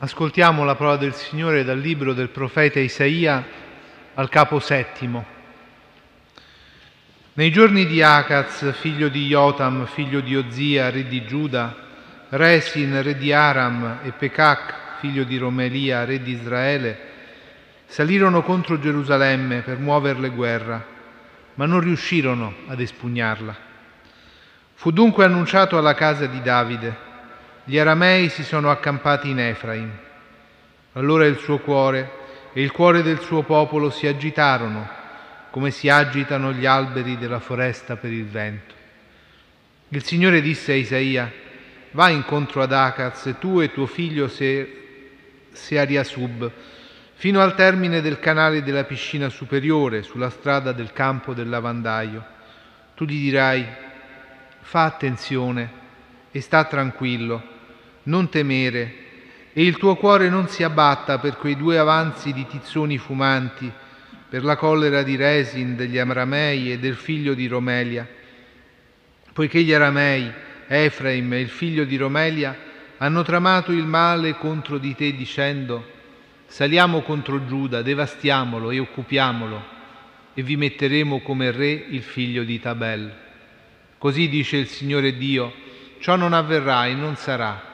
Ascoltiamo la parola del Signore dal libro del profeta Isaia al capo settimo. Nei giorni di Acaz, figlio di Jotam, figlio di Ozia, re di Giuda, Resin, re di Aram, e Pecac, figlio di Romelia, re di Israele, salirono contro Gerusalemme per muoverle guerra, ma non riuscirono ad espugnarla. Fu dunque annunciato alla casa di Davide gli aramei si sono accampati in Efraim. Allora il suo cuore e il cuore del suo popolo si agitarono, come si agitano gli alberi della foresta per il vento. Il Signore disse a Isaia, va incontro ad Acaz tu e tuo figlio Seariasub, fino al termine del canale della piscina superiore, sulla strada del campo del lavandaio. Tu gli dirai, fa attenzione e sta tranquillo non temere, e il tuo cuore non si abbatta per quei due avanzi di tizzoni fumanti, per la collera di Resin, degli Aramei e del figlio di Romelia, poiché gli Aramei, Efraim e il figlio di Romelia, hanno tramato il male contro di te dicendo, saliamo contro Giuda, devastiamolo e occupiamolo, e vi metteremo come re il figlio di Tabel. Così dice il Signore Dio, ciò non avverrà e non sarà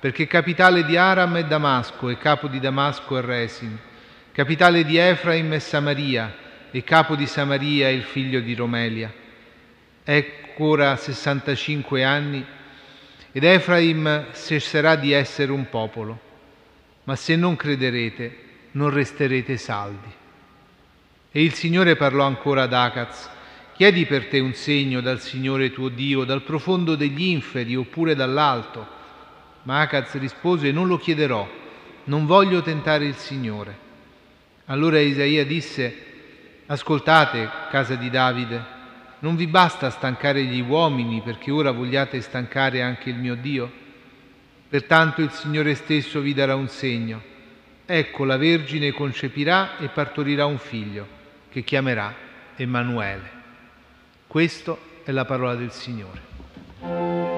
perché capitale di Aram è Damasco e capo di Damasco è Resin, capitale di Efraim è Samaria e capo di Samaria è il figlio di Romelia. Ecco ora 65 anni ed Efraim cesserà di essere un popolo, ma se non crederete non resterete saldi. E il Signore parlò ancora ad Acaz, chiedi per te un segno dal Signore tuo Dio, dal profondo degli inferi oppure dall'alto, ma Acaz rispose, non lo chiederò, non voglio tentare il Signore. Allora Isaia disse, ascoltate, casa di Davide, non vi basta stancare gli uomini perché ora vogliate stancare anche il mio Dio? Pertanto il Signore stesso vi darà un segno. Ecco, la Vergine concepirà e partorirà un figlio, che chiamerà Emanuele. Questa è la parola del Signore.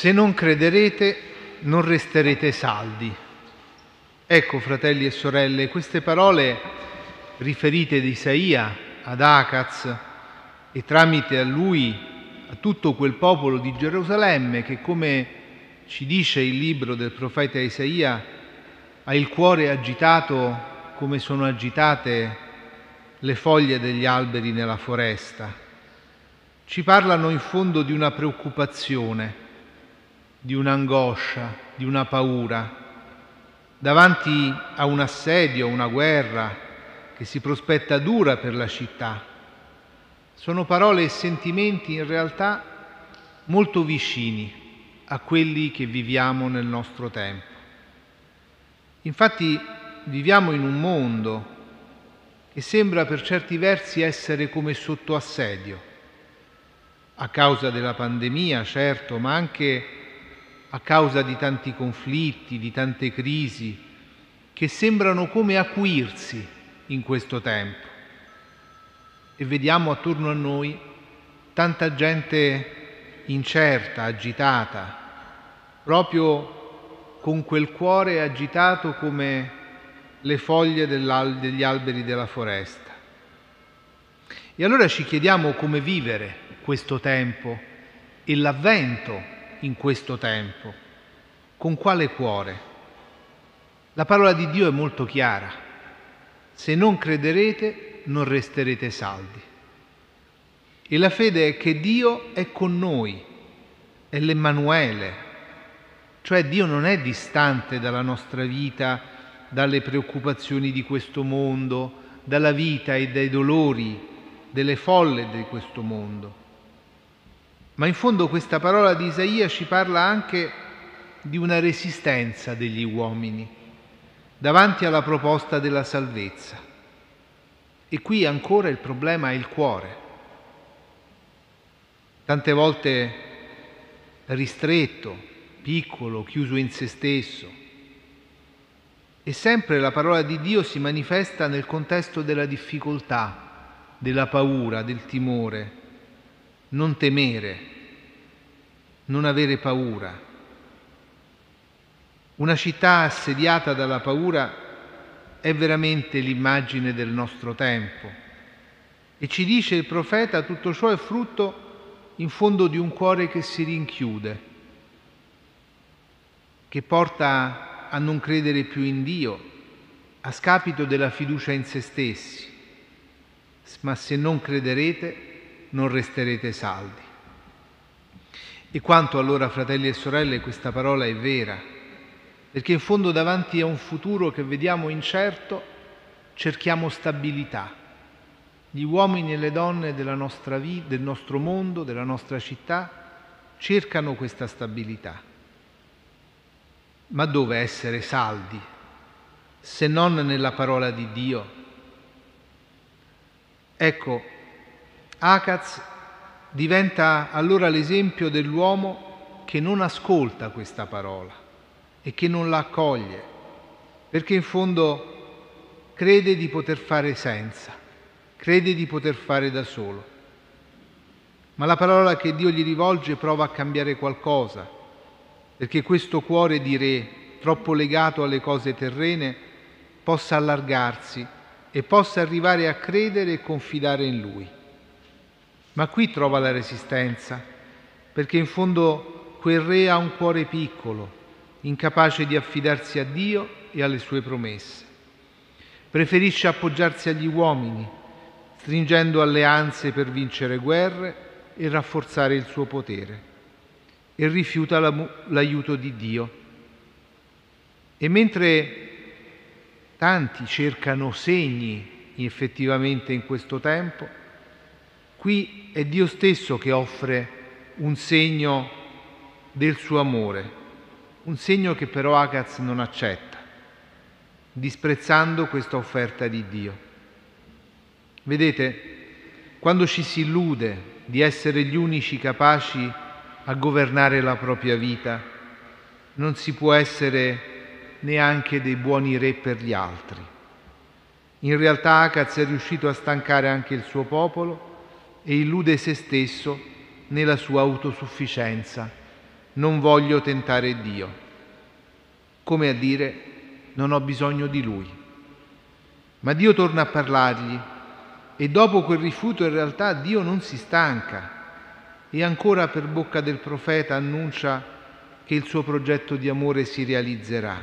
Se non crederete, non resterete saldi. Ecco, fratelli e sorelle, queste parole riferite di Isaia ad Acaz e tramite a lui a tutto quel popolo di Gerusalemme che, come ci dice il libro del profeta Isaia, ha il cuore agitato come sono agitate le foglie degli alberi nella foresta. Ci parlano in fondo di una preoccupazione di un'angoscia, di una paura, davanti a un assedio, una guerra che si prospetta dura per la città. Sono parole e sentimenti in realtà molto vicini a quelli che viviamo nel nostro tempo. Infatti viviamo in un mondo che sembra per certi versi essere come sotto assedio, a causa della pandemia, certo, ma anche a causa di tanti conflitti, di tante crisi che sembrano come acuirsi in questo tempo. E vediamo attorno a noi tanta gente incerta, agitata, proprio con quel cuore agitato come le foglie degli alberi della foresta. E allora ci chiediamo come vivere questo tempo e l'avvento in questo tempo? Con quale cuore? La parola di Dio è molto chiara. Se non crederete, non resterete saldi. E la fede è che Dio è con noi, è l'Emmanuele, cioè Dio non è distante dalla nostra vita, dalle preoccupazioni di questo mondo, dalla vita e dai dolori, delle folle di questo mondo. Ma in fondo questa parola di Isaia ci parla anche di una resistenza degli uomini davanti alla proposta della salvezza. E qui ancora il problema è il cuore. Tante volte ristretto, piccolo, chiuso in se stesso. E sempre la parola di Dio si manifesta nel contesto della difficoltà, della paura, del timore. Non temere, non avere paura una città assediata dalla paura è veramente l'immagine del nostro tempo. E ci dice il profeta, tutto ciò è frutto in fondo di un cuore che si rinchiude, che porta a non credere più in Dio, a scapito della fiducia in se stessi. Ma se non crederete, non resterete saldi. E quanto allora, fratelli e sorelle, questa parola è vera perché in fondo davanti a un futuro che vediamo incerto cerchiamo stabilità. Gli uomini e le donne della nostra vita, del nostro mondo, della nostra città, cercano questa stabilità. Ma dove essere saldi, se non nella parola di Dio? Ecco, Acaz diventa allora l'esempio dell'uomo che non ascolta questa parola e che non la accoglie, perché in fondo crede di poter fare senza, crede di poter fare da solo. Ma la parola che Dio gli rivolge prova a cambiare qualcosa, perché questo cuore di re, troppo legato alle cose terrene, possa allargarsi e possa arrivare a credere e confidare in Lui. Ma qui trova la resistenza, perché in fondo quel re ha un cuore piccolo, incapace di affidarsi a Dio e alle sue promesse. Preferisce appoggiarsi agli uomini, stringendo alleanze per vincere guerre e rafforzare il suo potere, e rifiuta l'aiuto di Dio. E mentre tanti cercano segni effettivamente in questo tempo, qui è Dio stesso che offre un segno del suo amore un segno che però Agaz non accetta, disprezzando questa offerta di Dio. Vedete, quando ci si illude di essere gli unici capaci a governare la propria vita, non si può essere neanche dei buoni re per gli altri. In realtà Acaz è riuscito a stancare anche il suo popolo e illude se stesso nella sua autosufficienza non voglio tentare Dio, come a dire non ho bisogno di Lui. Ma Dio torna a parlargli e dopo quel rifiuto in realtà Dio non si stanca e ancora per bocca del profeta annuncia che il suo progetto di amore si realizzerà.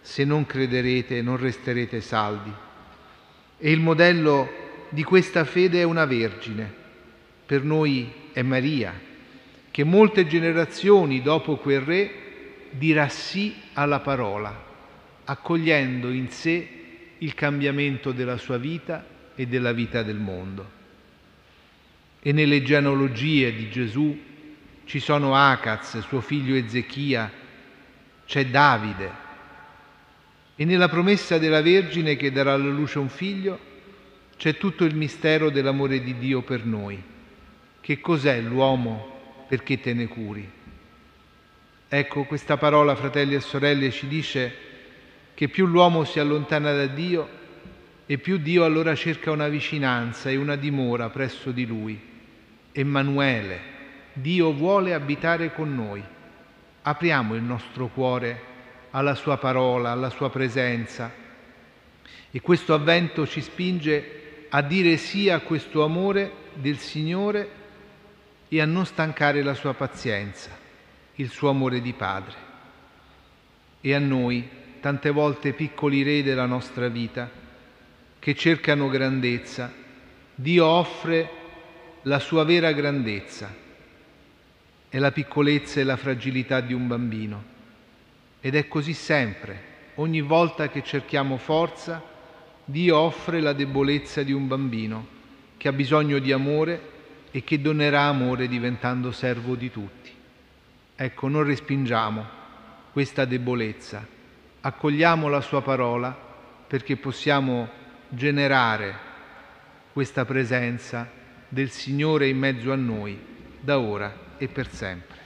Se non crederete non resterete saldi. E il modello di questa fede è una vergine. Per noi è Maria che molte generazioni dopo quel re dirà sì alla parola, accogliendo in sé il cambiamento della sua vita e della vita del mondo. E nelle genealogie di Gesù ci sono Acaz, suo figlio Ezechia, c'è Davide. E nella promessa della Vergine che darà alla luce un figlio c'è tutto il mistero dell'amore di Dio per noi. Che cos'è l'uomo perché te ne curi. Ecco, questa parola, fratelli e sorelle, ci dice che più l'uomo si allontana da Dio e più Dio allora cerca una vicinanza e una dimora presso di Lui. Emanuele, Dio vuole abitare con noi. Apriamo il nostro cuore alla Sua parola, alla Sua presenza. E questo avvento ci spinge a dire sì a questo amore del Signore e a non stancare la sua pazienza, il suo amore di padre. E a noi, tante volte piccoli re della nostra vita, che cercano grandezza, Dio offre la sua vera grandezza, è la piccolezza e la fragilità di un bambino. Ed è così sempre, ogni volta che cerchiamo forza, Dio offre la debolezza di un bambino che ha bisogno di amore e che donerà amore diventando servo di tutti. Ecco, non respingiamo questa debolezza, accogliamo la sua parola perché possiamo generare questa presenza del Signore in mezzo a noi da ora e per sempre.